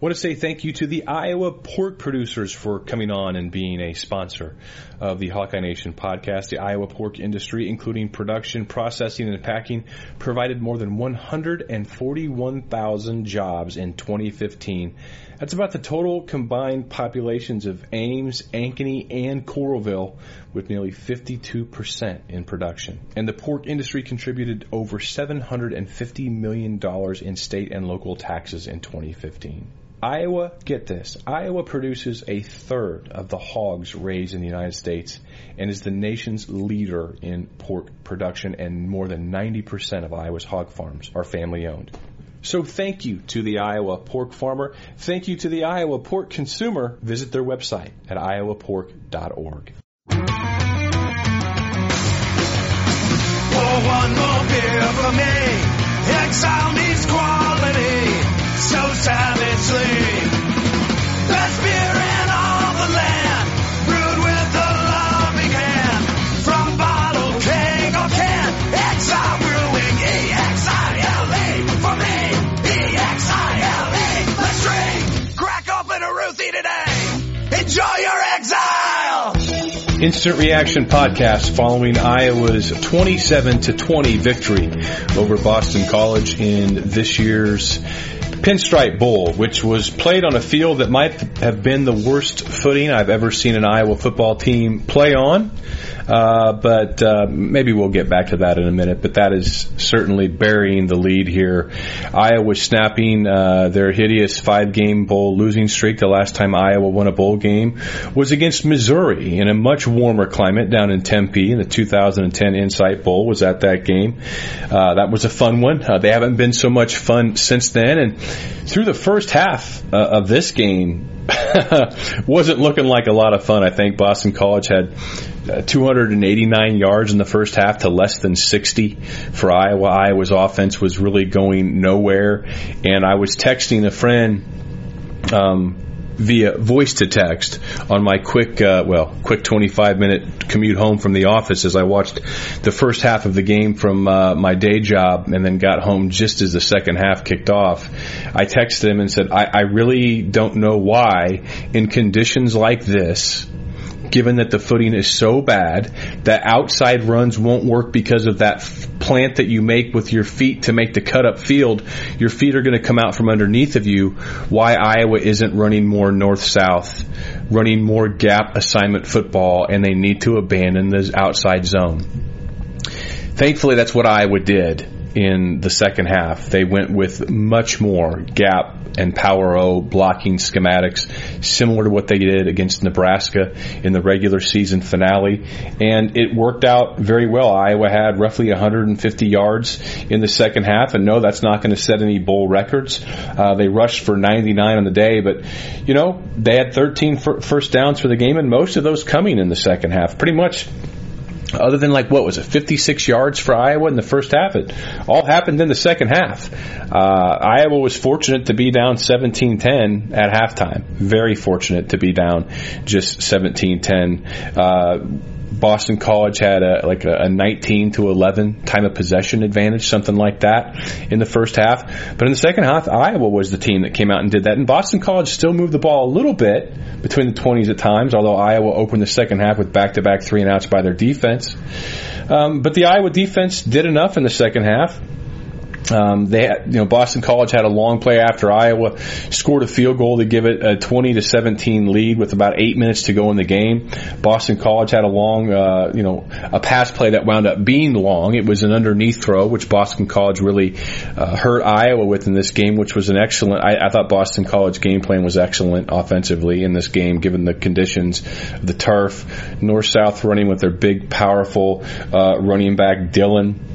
Want to say thank you to the Iowa pork producers for coming on and being a sponsor of the Hawkeye Nation podcast. The Iowa pork industry, including production, processing, and packing, provided more than 141,000 jobs in 2015. That's about the total combined populations of Ames, Ankeny, and Coralville, with nearly 52% in production. And the pork industry contributed over $750 million in state and local taxes in 2015. Iowa, get this, Iowa produces a third of the hogs raised in the United States and is the nation's leader in pork production, and more than 90% of Iowa's hog farms are family owned. So thank you to the Iowa pork farmer. Thank you to the Iowa pork consumer. Visit their website at iowapork.org. One more beer for me. Exile needs quality so savagely. Best beer in all the land, brewed with a loving hand. From bottle, keg, or can, Exile Brewing, E-X-I-L-E. For me, E-X-I-L-E. Let's drink, crack open a Ruthie today. Enjoy your exile. Instant Reaction Podcast following Iowa's 27 to 20 victory over Boston College in this year's Pinstripe Bowl, which was played on a field that might have been the worst footing I've ever seen an Iowa football team play on. Uh, but uh, maybe we'll get back to that in a minute. But that is certainly burying the lead here. Iowa snapping uh, their hideous five-game bowl losing streak. The last time Iowa won a bowl game was against Missouri in a much warmer climate down in Tempe. In the 2010 Insight Bowl was at that game. Uh, that was a fun one. Uh, they haven't been so much fun since then. And through the first half uh, of this game, wasn't looking like a lot of fun. I think Boston College had uh, 289 yards in the first half to less than 60 for Iowa. Iowa's offense was really going nowhere. And I was texting a friend um, via voice to text on my quick, uh, well, quick 25 minute commute home from the office as I watched the first half of the game from uh, my day job and then got home just as the second half kicked off. I texted him and said, I, I really don't know why in conditions like this, given that the footing is so bad that outside runs won't work because of that f- plant that you make with your feet to make the cut up field. Your feet are going to come out from underneath of you. Why Iowa isn't running more north south, running more gap assignment football, and they need to abandon the outside zone. Thankfully, that's what Iowa did in the second half. They went with much more gap and power O blocking schematics, similar to what they did against Nebraska in the regular season finale. And it worked out very well. Iowa had roughly 150 yards in the second half. And no, that's not going to set any bowl records. Uh, they rushed for 99 on the day, but, you know, they had 13 first downs for the game, and most of those coming in the second half. Pretty much other than like what was it 56 yards for Iowa in the first half? It all happened in the second half. Uh, Iowa was fortunate to be down 17-10 at halftime. Very fortunate to be down just 17-10 uh, Boston College had a, like a, a 19 to 11 time of possession advantage, something like that in the first half. But in the second half, Iowa was the team that came out and did that. And Boston College still moved the ball a little bit between the 20s at times, although Iowa opened the second half with back to back three and outs by their defense. Um, but the Iowa defense did enough in the second half um, they, had, you know, Boston College had a long play after Iowa scored a field goal to give it a 20 to 17 lead with about eight minutes to go in the game. Boston College had a long, uh, you know, a pass play that wound up being long. It was an underneath throw, which Boston College really uh, hurt Iowa with in this game, which was an excellent. I, I thought Boston College game plan was excellent offensively in this game, given the conditions the turf. North South running with their big, powerful uh, running back Dillon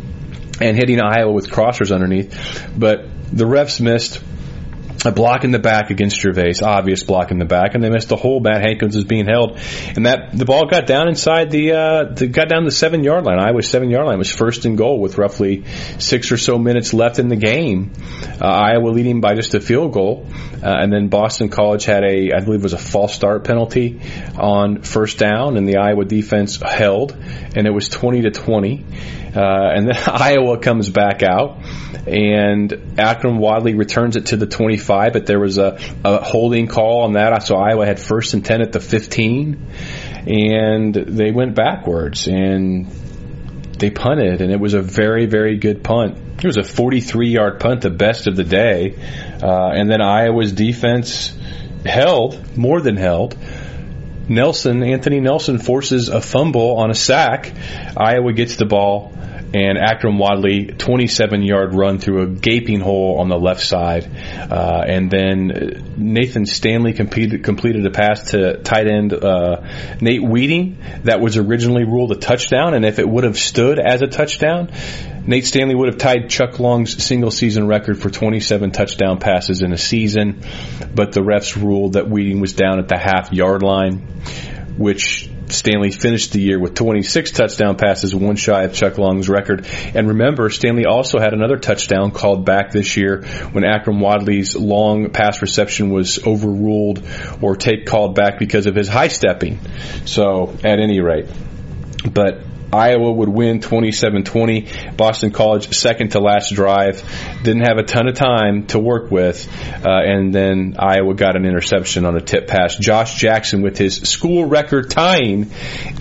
and hitting Iowa with crossers underneath. But the refs missed a block in the back against Gervase, obvious block in the back, and they missed the hole. Matt Hankins was being held, and that the ball got down inside the, uh, the got down the seven yard line. Iowa's seven yard line was first and goal with roughly six or so minutes left in the game. Uh, Iowa leading by just a field goal, uh, and then Boston College had a I believe it was a false start penalty on first down, and the Iowa defense held, and it was twenty to twenty. Uh, and then Iowa comes back out, and Akrum Wadley returns it to the 25, but there was a, a holding call on that. So Iowa had first and 10 at the 15, and they went backwards, and they punted, and it was a very, very good punt. It was a 43 yard punt, the best of the day. Uh, and then Iowa's defense held, more than held. Nelson, Anthony Nelson forces a fumble on a sack. Iowa gets the ball and Akrum Wadley 27 yard run through a gaping hole on the left side, uh, and then Nathan Stanley completed completed a pass to tight end uh, Nate Wieting that was originally ruled a touchdown, and if it would have stood as a touchdown. Nate Stanley would have tied Chuck Long's single season record for 27 touchdown passes in a season, but the refs ruled that Wieting was down at the half yard line, which Stanley finished the year with 26 touchdown passes, one shy of Chuck Long's record. And remember, Stanley also had another touchdown called back this year when Akrum Wadley's long pass reception was overruled or take called back because of his high stepping. So, at any rate, but Iowa would win 27-20. Boston College second to last drive didn't have a ton of time to work with, uh, and then Iowa got an interception on a tip pass. Josh Jackson with his school record tying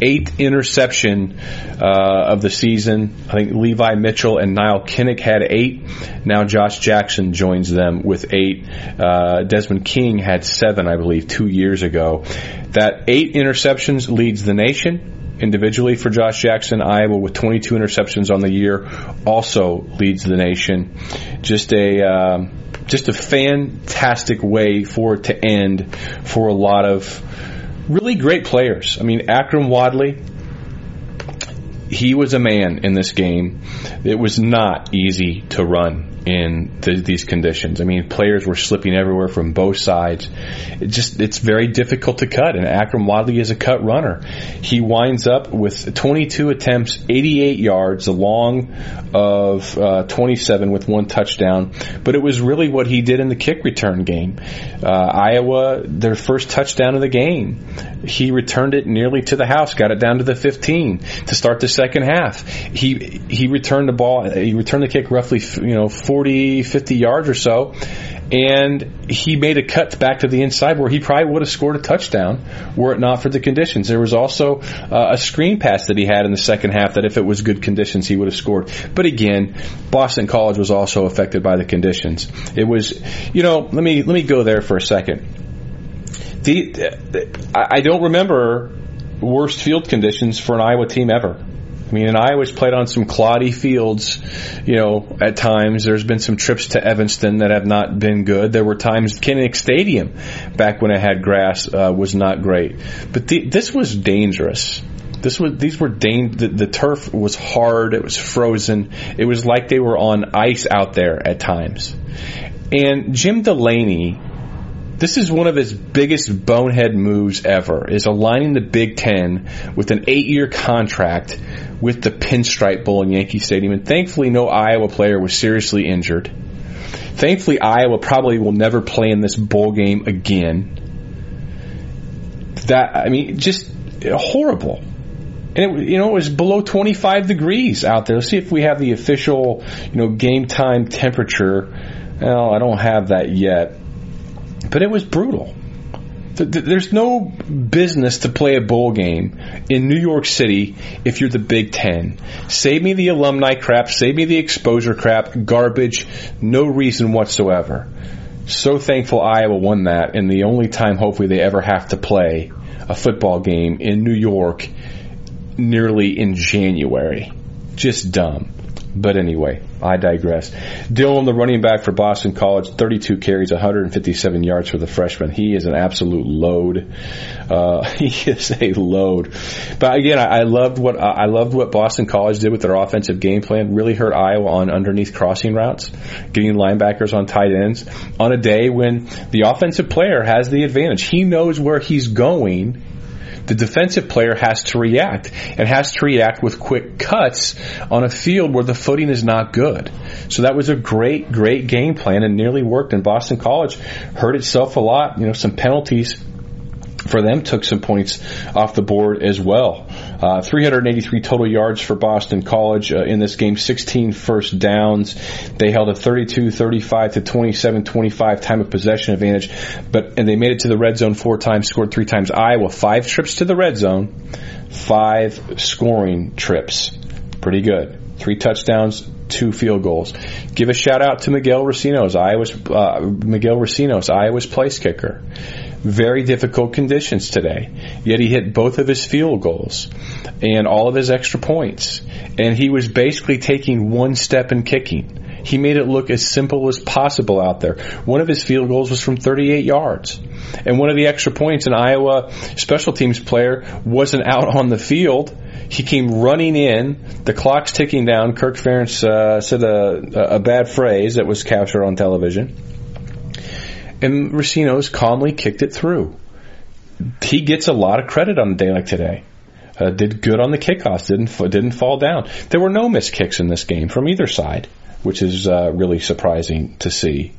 eighth interception uh, of the season. I think Levi Mitchell and Nile Kinnick had eight. Now Josh Jackson joins them with eight. Uh, Desmond King had seven, I believe, two years ago. That eight interceptions leads the nation individually for Josh Jackson. Iowa with 22 interceptions on the year also leads the nation. Just a um, just a fantastic way for it to end for a lot of really great players. I mean, Akrum Wadley. He was a man in this game. It was not easy to run in the, these conditions. I mean, players were slipping everywhere from both sides. It just it's very difficult to cut. And Akrum Wadley is a cut runner. He winds up with 22 attempts, 88 yards, a long of uh, 27 with one touchdown. But it was really what he did in the kick return game. Uh, Iowa, their first touchdown of the game, he returned it nearly to the house, got it down to the 15 to start the second half. He he returned the ball. He returned the kick roughly you know 40, 50 yards or so. And he made a cut back to the inside where he probably would have scored a touchdown were it not for the conditions. There was also uh, a screen pass that he had in the second half that if it was good conditions, he would have scored. But again, Boston College was also affected by the conditions. It was, you know, let me, let me go there for a second. The, I don't remember worst field conditions for an Iowa team ever. I mean, and Iowa's played on some cloddy fields, you know, at times. There's been some trips to Evanston that have not been good. There were times Kinnick Stadium, back when it had grass, uh, was not great. But the, this was dangerous. This was these were dang, the, the turf was hard. It was frozen. It was like they were on ice out there at times. And Jim Delany this is one of his biggest bonehead moves ever is aligning the Big Ten with an eight year contract with the Pinstripe Bowl in Yankee Stadium. And thankfully, no Iowa player was seriously injured. Thankfully, Iowa probably will never play in this bowl game again. That, I mean, just horrible. And it, you know, it was below 25 degrees out there. Let's see if we have the official, you know, game time temperature. Well, I don't have that yet. But it was brutal. There's no business to play a bowl game in New York City if you're the Big Ten. Save me the alumni crap, save me the exposure crap, garbage, no reason whatsoever. So thankful Iowa won that, and the only time hopefully they ever have to play a football game in New York nearly in January. Just dumb. But anyway, I digress. Dillon, the running back for Boston College, 32 carries, 157 yards for the freshman. He is an absolute load. Uh, he is a load. But again, I, I loved what I loved what Boston College did with their offensive game plan. Really hurt Iowa on underneath crossing routes, getting linebackers on tight ends on a day when the offensive player has the advantage. He knows where he's going the defensive player has to react and has to react with quick cuts on a field where the footing is not good. So that was a great, great game plan and nearly worked. And Boston College hurt itself a lot. You know, some penalties for them took some points off the board as well. Uh, 383 total yards for Boston College uh, in this game, 16 first downs. They held a 32 35 to 27 25 time of possession advantage, but and they made it to the red zone four times, scored three times. Iowa, five trips to the red zone, five scoring trips. Pretty good. Three touchdowns, two field goals. Give a shout out to Miguel Recinos, Iowa's uh, Miguel Recinos, Iowa's place kicker very difficult conditions today. Yet he hit both of his field goals and all of his extra points. And he was basically taking one step and kicking. He made it look as simple as possible out there. One of his field goals was from 38 yards. And one of the extra points, an Iowa special teams player wasn't out on the field. He came running in. The clock's ticking down. Kirk Ferentz uh, said a, a bad phrase that was captured on television and Recinos calmly kicked it through. He gets a lot of credit on a day like today. Uh, did good on the kickoffs. Didn't didn't fall down. There were no missed kicks in this game from either side, which is uh, really surprising to see.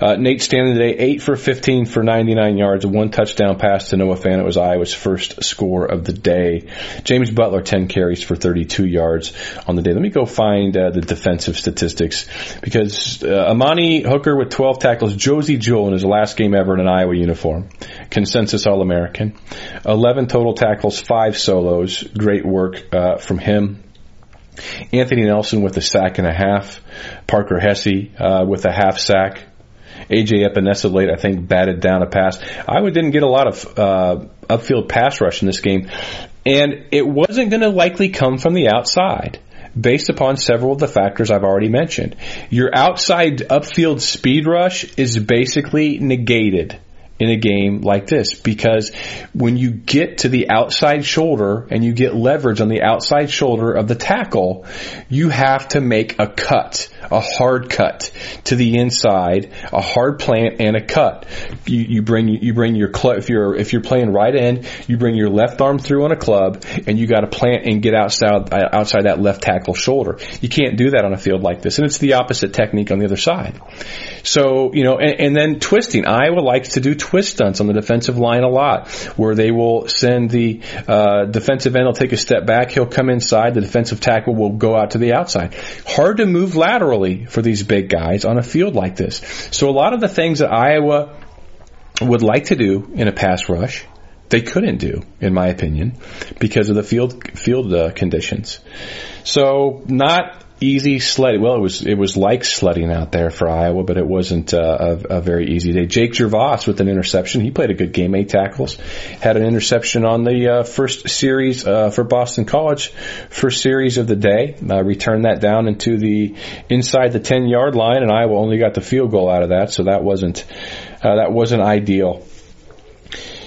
Uh, Nate Stanley today, 8 for 15 for 99 yards, one touchdown pass to Noah Fant. It was Iowa's first score of the day. James Butler, 10 carries for 32 yards on the day. Let me go find uh, the defensive statistics because uh, Amani Hooker with 12 tackles, Josey Jewell in his last game ever in an Iowa uniform, consensus All American, 11 total tackles, 5 solos. Great work uh, from him. Anthony Nelson with a sack and a half. Parker Hesse uh, with a half sack. AJ Epenesa late, I think, batted down a pass. Iowa didn't get a lot of uh, upfield pass rush in this game, and it wasn't going to likely come from the outside based upon several of the factors I've already mentioned. Your outside upfield speed rush is basically negated in a game like this because when you get to the outside shoulder and you get leverage on the outside shoulder of the tackle, you have to make a cut, a hard cut to the inside, a hard plant and a cut. You, you bring you bring your club if you're if you're playing right end, you bring your left arm through on a club and you got to plant and get outside outside that left tackle shoulder. You can't do that on a field like this, and it's the opposite technique on the other side. So you know, and, and then twisting. Iowa likes to do twist stunts on the defensive line a lot, where they will send the uh, defensive end will take a step back, he'll come inside, the defensive tackle will go out to the outside. Hard to move laterally for these big guys on a field like this. So a lot of the things that Iowa would like to do in a pass rush, they couldn't do, in my opinion, because of the field field uh, conditions. So not easy sledding. Well, it was it was like sledding out there for Iowa, but it wasn't uh, a, a, very easy day. Jake Gervase with an interception. He played a good game, eight tackles. Had an interception on the uh, first series uh, for Boston College, first series of the day. Uh, returned that down into the inside the ten yard line, and Iowa only got the field goal out of that, so that wasn't uh, that wasn't ideal.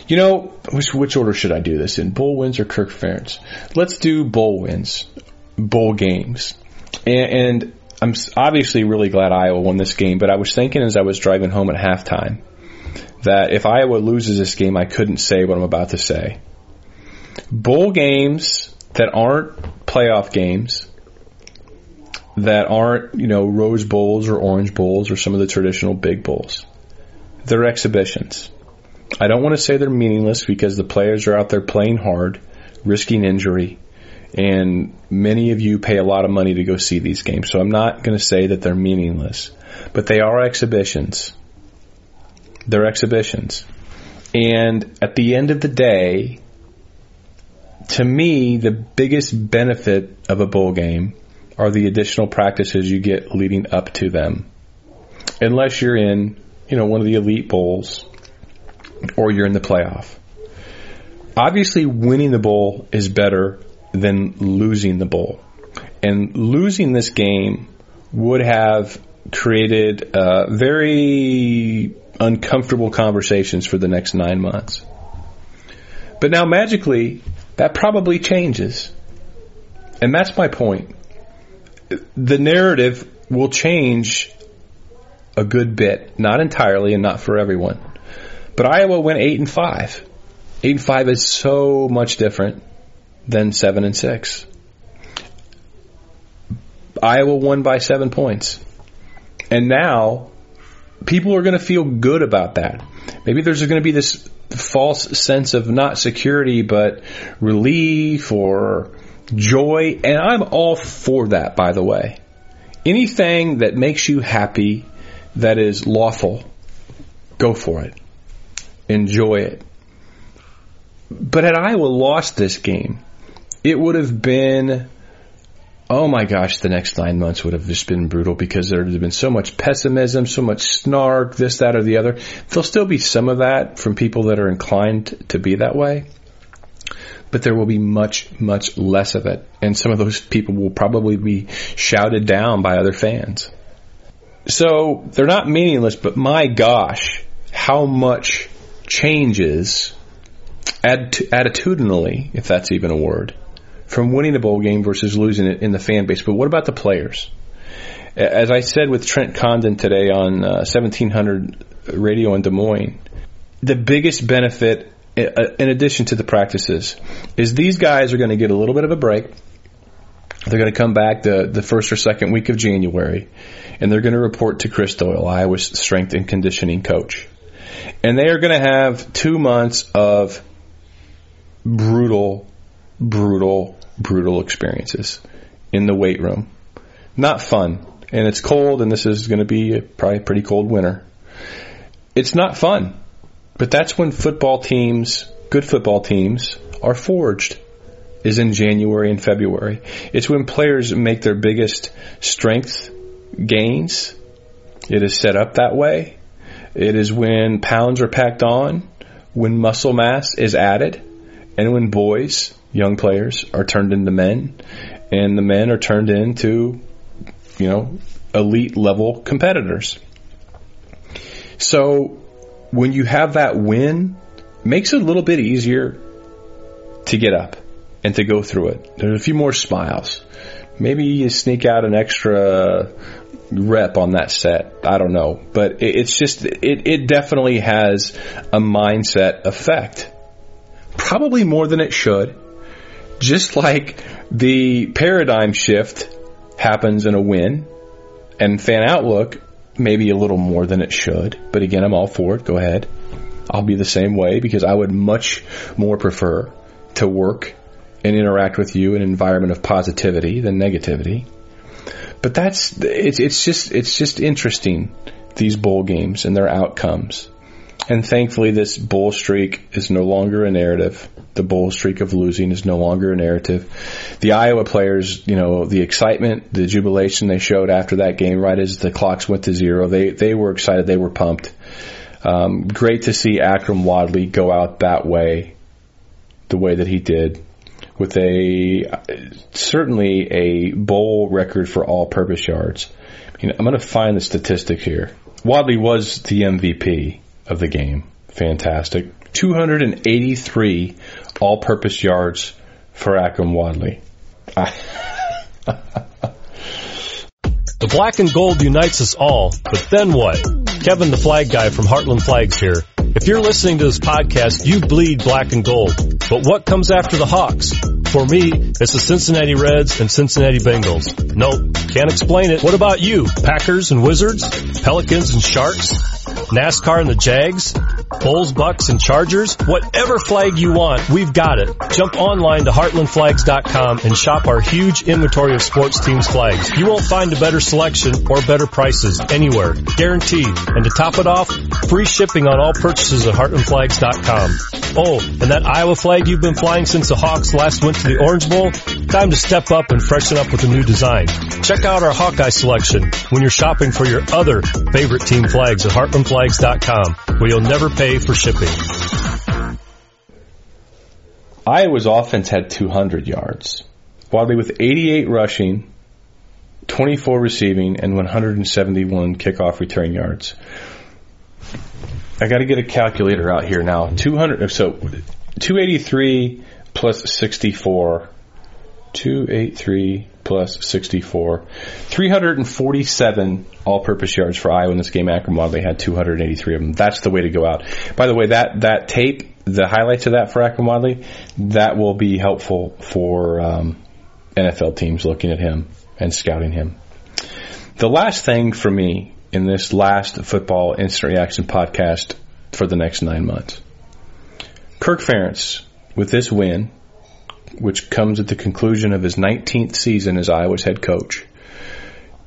You know, which, which order should I do this in? Bowl wins or Kirk Ferentz? Let's do bowl wins, bowl games. And, and I'm obviously really glad Iowa won this game, but I was thinking as I was driving home at halftime that if Iowa loses this game, I couldn't say what I'm about to say. Bowl games that aren't playoff games, that aren't, you know, Rose Bowls or Orange Bowls or some of the traditional big bowls, they're exhibitions. I don't want to say they're meaningless because the players are out there playing hard, risking injury, and many of you pay a lot of money to go see these games. So I'm not going to say that they're meaningless, but they are exhibitions. They're exhibitions. And at the end of the day, to me, the biggest benefit of a bowl game are the additional practices you get leading up to them. Unless you're in, you know, one of the elite bowls or you're in the playoff. Obviously, winning the bowl is better than losing the bowl. And losing this game would have created uh, very uncomfortable conversations for the next nine months. But now, magically, that probably changes. And that's my point. The narrative will change a good bit, not entirely and not for everyone. But Iowa went 8 and 5. 8 and 5 is so much different than 7 and 6. Iowa won by 7 points. And now people are going to feel good about that. Maybe there's going to be this false sense of not security, but relief or joy. And I'm all for that, by the way. Anything that makes you happy, that is lawful, go for it. Enjoy it. But had Iowa lost this game, it would have been oh my gosh, the next nine months would have just been brutal because there would have been so much pessimism, so much snark, this, that, or the other. There'll still be some of that from people that are inclined to be that way, but there will be much, much less of it. And some of those people will probably be shouted down by other fans. So they're not meaningless, but my gosh, how much changes attitudinally, if that's even a word, from winning a bowl game versus losing it in the fan base. But what about the players? As I said with Trent Condon today on uh, 1700 radio in Des Moines, the biggest benefit, uh, in addition to the practices, is these guys are going to get a little bit of a break. They're going to come back the, the first or second week of January, and they're going to report to Chris Doyle, Iowa's strength and conditioning coach. And they are going to have two months of brutal, brutal brutal experiences in the weight room. Not fun. And it's cold, and this is going to be a, probably a pretty cold winter. It's not fun. But that's when football teams, good football teams, are forged, is in January and February. It's when players make their biggest strength gains. It is set up that way. It is when pounds are packed on, when muscle mass is added, and when boys young players are turned into men, and the men are turned into, you know, elite level competitors. So when you have that win, makes it a little bit easier to get up and to go through it. There's a few more smiles. Maybe you sneak out an extra rep on that set. I don't know, but it's just it, it definitely has a mindset effect. Probably more than it should just like the paradigm shift happens in a win and fan outlook maybe a little more than it should. But again, I'm all for it. Go ahead. I'll be the same way because I would much more prefer to work and interact with you in an environment of positivity than negativity. But that's it's it's just it's just interesting these bowl games and their outcomes. And thankfully, this bull streak is no longer a narrative. The bull streak of losing is no longer a narrative. The Iowa players, you know, the excitement, the jubilation they showed after that game, right as the clocks went to zero, they they were excited, they were pumped. Um, great to see Akrum Wadley go out that way, the way that he did, with a certainly a bowl record for all-purpose yards. I mean, I'm going to find the statistic here. Wadley was the MVP of the game. Fantastic. 283 all purpose yards for Akrum Wadley. the black and gold unites us all, but then what? Kevin the flag guy from Heartland Flags here. If you're listening to this podcast, you bleed black and gold. But what comes after the Hawks? For me, it's the Cincinnati Reds and Cincinnati Bengals. Nope, can't explain it. What about you? Packers and Wizards? Pelicans and Sharks? NASCAR and the Jags, Bulls, Bucks, and Chargers, whatever flag you want, we've got it. Jump online to heartlandflags.com and shop our huge inventory of sports teams flags. You won't find a better selection or better prices anywhere, guaranteed. And to top it off, free shipping on all purchases at heartlandflags.com. Oh, and that Iowa flag you've been flying since the Hawks last went to the Orange Bowl? Time to step up and freshen up with a new design. Check out our Hawkeye selection when you're shopping for your other favorite team flags at heartlandflags.com, where you'll never pay for shipping. Iowa's offense had 200 yards. Wadley with 88 rushing 24 receiving, and 171 kickoff return yards. I got to get a calculator out here now. 200, so 283 plus 64. 283 plus 64. 347 all-purpose yards for Iowa in this game. Akrum Wadley had 283 of them. That's the way to go out. By the way, that, that tape, the highlights of that for Akrum Wadley, that will be helpful for um, NFL teams looking at him and scouting him. The last thing for me in this last football instant reaction podcast for the next nine months. Kirk Ferentz, with this win, which comes at the conclusion of his 19th season as Iowa's head coach,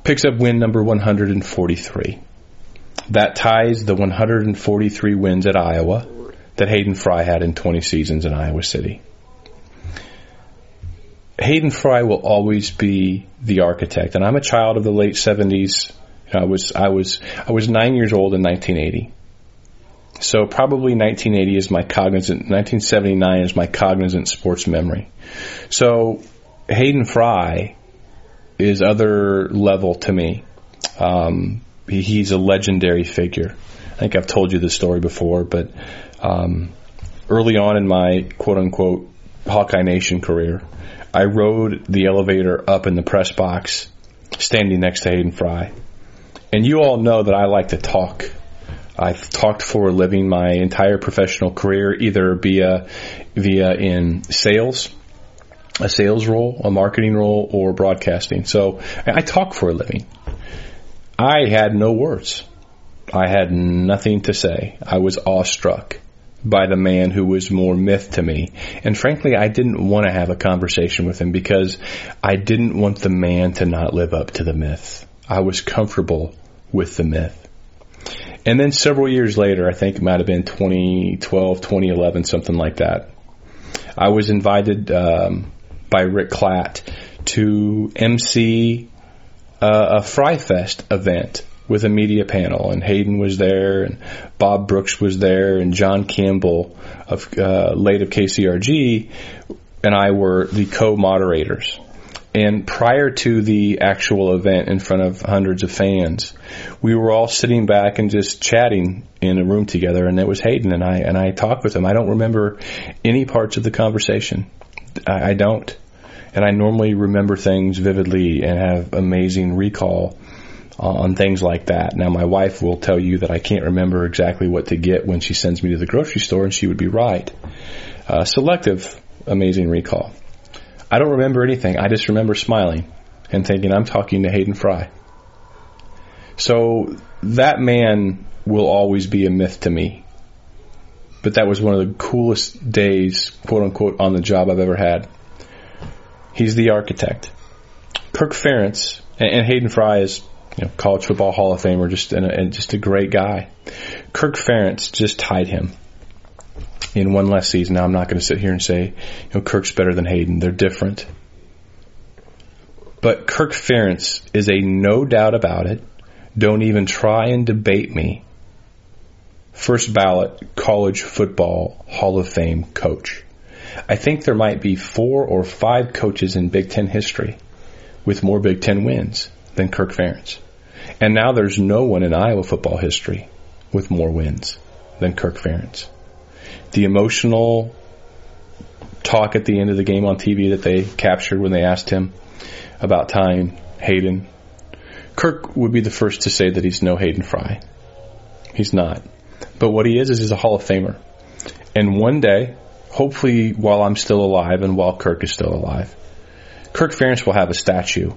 picks up win number 143. That ties the 143 wins at Iowa that Hayden Fry had in 20 seasons in Iowa City. Hayden Fry will always be the architect, and I'm a child of the late 70s. I was I was I was nine years old in 1980. So probably 1980 is my cognizant, 1979 is my cognizant sports memory. So Hayden Fry is other level to me. Um, he, he's a legendary figure. I think I've told you this story before, but um, early on in my quote unquote Hawkeye Nation career, I rode the elevator up in the press box, standing next to Hayden Fry. And you all know that I like to talk I've talked for a living my entire professional career, either via via in sales, a sales role, a marketing role, or broadcasting. So I talk for a living. I had no words. I had nothing to say. I was awestruck by the man who was more myth to me. And frankly, I didn't want to have a conversation with him because I didn't want the man to not live up to the myth. I was comfortable with the myth. And then several years later, I think it might have been 2012, 2011, something like that, I was invited um, by Rick Klatt to MC uh, a Fry Fest event with a media panel, and Hayden was there, and Bob Brooks was there, and John Campbell of uh, late of KCRG, and I were the co-moderators. And prior to the actual event in front of hundreds of fans, we were all sitting back and just chatting in a room together. And it was Hayden and I, and I talked with him. I don't remember any parts of the conversation. I, I don't. And I normally remember things vividly and have amazing recall on things like that. Now, my wife will tell you that I can't remember exactly what to get when she sends me to the grocery store, and she would be right. Uh, selective, amazing recall. I don't remember anything. I just remember smiling and thinking, I'm talking to Hayden Fry. So that man will always be a myth to me. But that was one of the coolest days, quote unquote, on the job I've ever had. He's the architect. Kirk Ferentz and Hayden Fry is you know, college football Hall of Famer, just and, and just a great guy. Kirk Ferentz just tied him in one less season. Now, I'm not going to sit here and say, you know, Kirk's better than Hayden. They're different. But Kirk Ferentz is a no doubt about it. Don't even try and debate me. First ballot college football Hall of Fame coach. I think there might be four or five coaches in Big Ten history with more Big Ten wins than Kirk Ferentz. And now there's no one in Iowa football history with more wins than Kirk Ferentz the emotional talk at the end of the game on TV that they captured when they asked him about tying Hayden. Kirk would be the first to say that he's no Hayden Fry. He's not. But what he is is he's a Hall of Famer. And one day, hopefully while I'm still alive and while Kirk is still alive, Kirk Ferentz will have a statue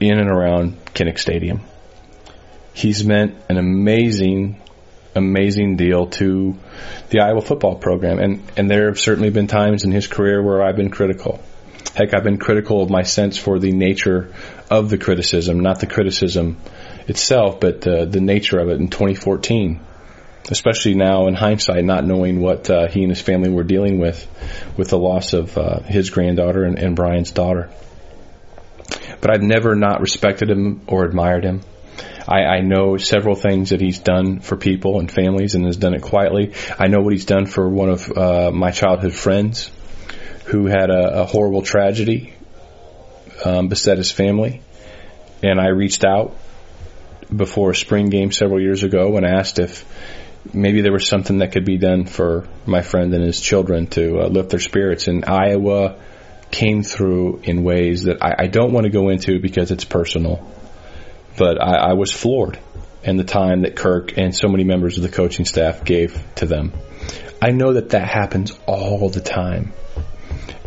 in and around Kinnick Stadium. He's meant an amazing amazing deal to the Iowa football program. And, and there have certainly been times in his career where I've been critical. Heck, I've been critical of my sense for the nature of the criticism, not the criticism itself, but uh, the nature of it in 2014. Especially now in hindsight, not knowing what uh, he and his family were dealing with, with the loss of uh, his granddaughter and, and Brian's daughter. But I've never not respected him or admired him. I, I know several things that he's done for people and families and has done it quietly. I know what he's done for one of uh, my childhood friends who had a, a horrible tragedy um, beset his family, and I reached out before a spring game several years ago and asked if maybe there was something that could be done for my friend and his children to uh, lift their spirits. And Iowa came through in ways that I, I don't want to go into because it's personal, but I, I was floored in the time that Kirk and so many members of the coaching staff gave to them. I know that that happens all the time.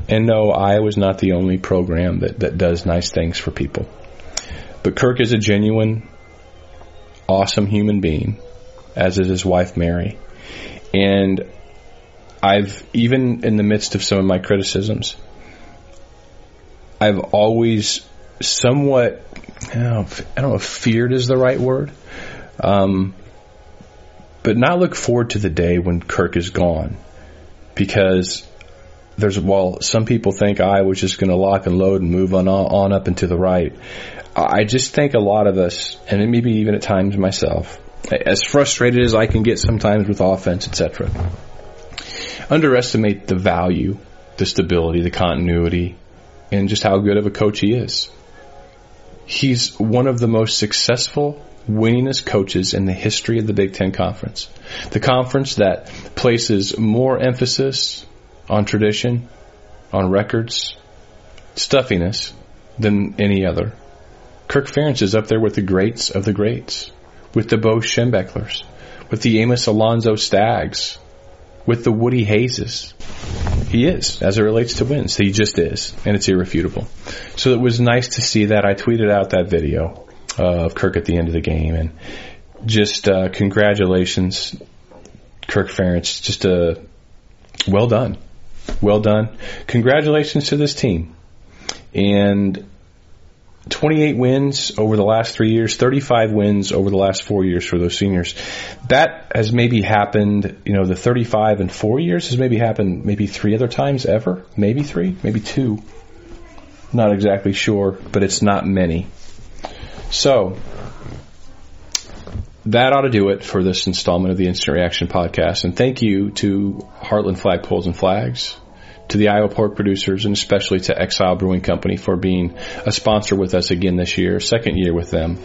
And no, Iowa's not the only program that, that does nice things for people. But Kirk is a genuine, awesome human being, as is his wife Mary. And I've, even in the midst of some of my criticisms, I've always somewhat, I don't know, if feared is the right word, um, but not look forward to the day when Kirk is gone. Because there's, while some people think I was just going to lock and load and move on, on up and to the right, I just think a lot of us, and maybe even at times myself, as frustrated as I can get sometimes with offense, etc., underestimate the value, the stability, the continuity, and just how good of a coach he is. He's one of the most successful, winningest coaches in the history of the Big Ten Conference. The conference that places more emphasis on tradition, on records, stuffiness than any other. Kirk Ferentz is up there with the greats of the greats, with the Bo Schembechlers, with the Amos Alonzo Staggs, with the Woody Hayeses. He is, as it relates to wins. He just is, and it's irrefutable. So it was nice to see that. I tweeted out that video uh, of Kirk at the end of the game, and just uh, congratulations, Kirk Ferentz. Just a well done, well done. Congratulations to this team, and 28 wins over the last three years, 35 wins over the last four years for those seniors. That has maybe happened, you know, the 35 and four years has maybe happened maybe three other times ever. Maybe three, maybe two. Not exactly sure, but it's not many. So, that ought to do it for this installment of the Instant Reaction podcast. And thank you to Heartland Flagpoles and Flags to the Iowa pork producers and especially to Exile Brewing Company for being a sponsor with us again this year, second year with them.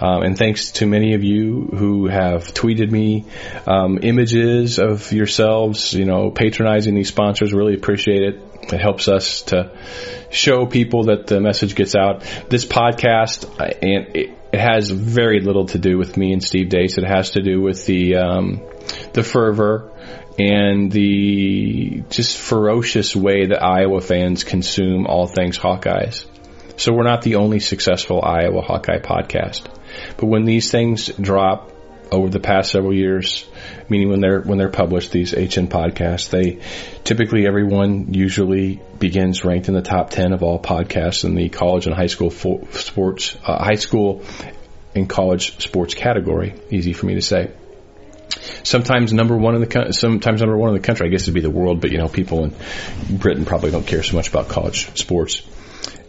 Um, and thanks to many of you who have tweeted me um, images of yourselves, you know, patronizing these sponsors. Really appreciate it. It helps us to show people that the message gets out. This podcast, uh, and it, it has very little to do with me and Steve Deace. It has to do with the um, the fervor and the just ferocious way that Iowa fans consume all things Hawkeyes. So we're not the only successful Iowa Hawkeye podcast. But when these things drop over the past several years, meaning when they're when they're published, these HN podcasts, they typically everyone usually begins ranked in the top ten of all podcasts in the college and high school sports, uh, high school and college sports category. Easy for me to say sometimes number one in the sometimes number one in the country. I guess it'd be the world, but you know, people in Britain probably don't care so much about college sports.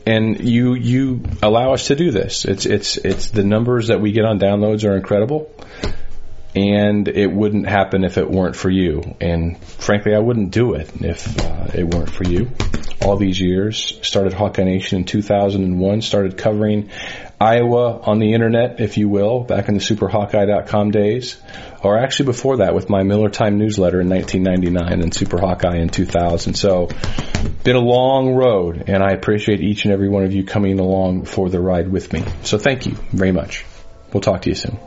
And you you allow us to do this. It's it's it's the numbers that we get on downloads are incredible, and it wouldn't happen if it weren't for you. And frankly, I wouldn't do it if uh, it weren't for you. All these years, started Hawkeye Nation in 2001, started covering Iowa on the internet, if you will, back in the superhawkeye.com days, or actually before that with my Miller Time newsletter in 1999 and Super Hawkeye in 2000. So, been a long road, and I appreciate each and every one of you coming along for the ride with me. So, thank you very much. We'll talk to you soon.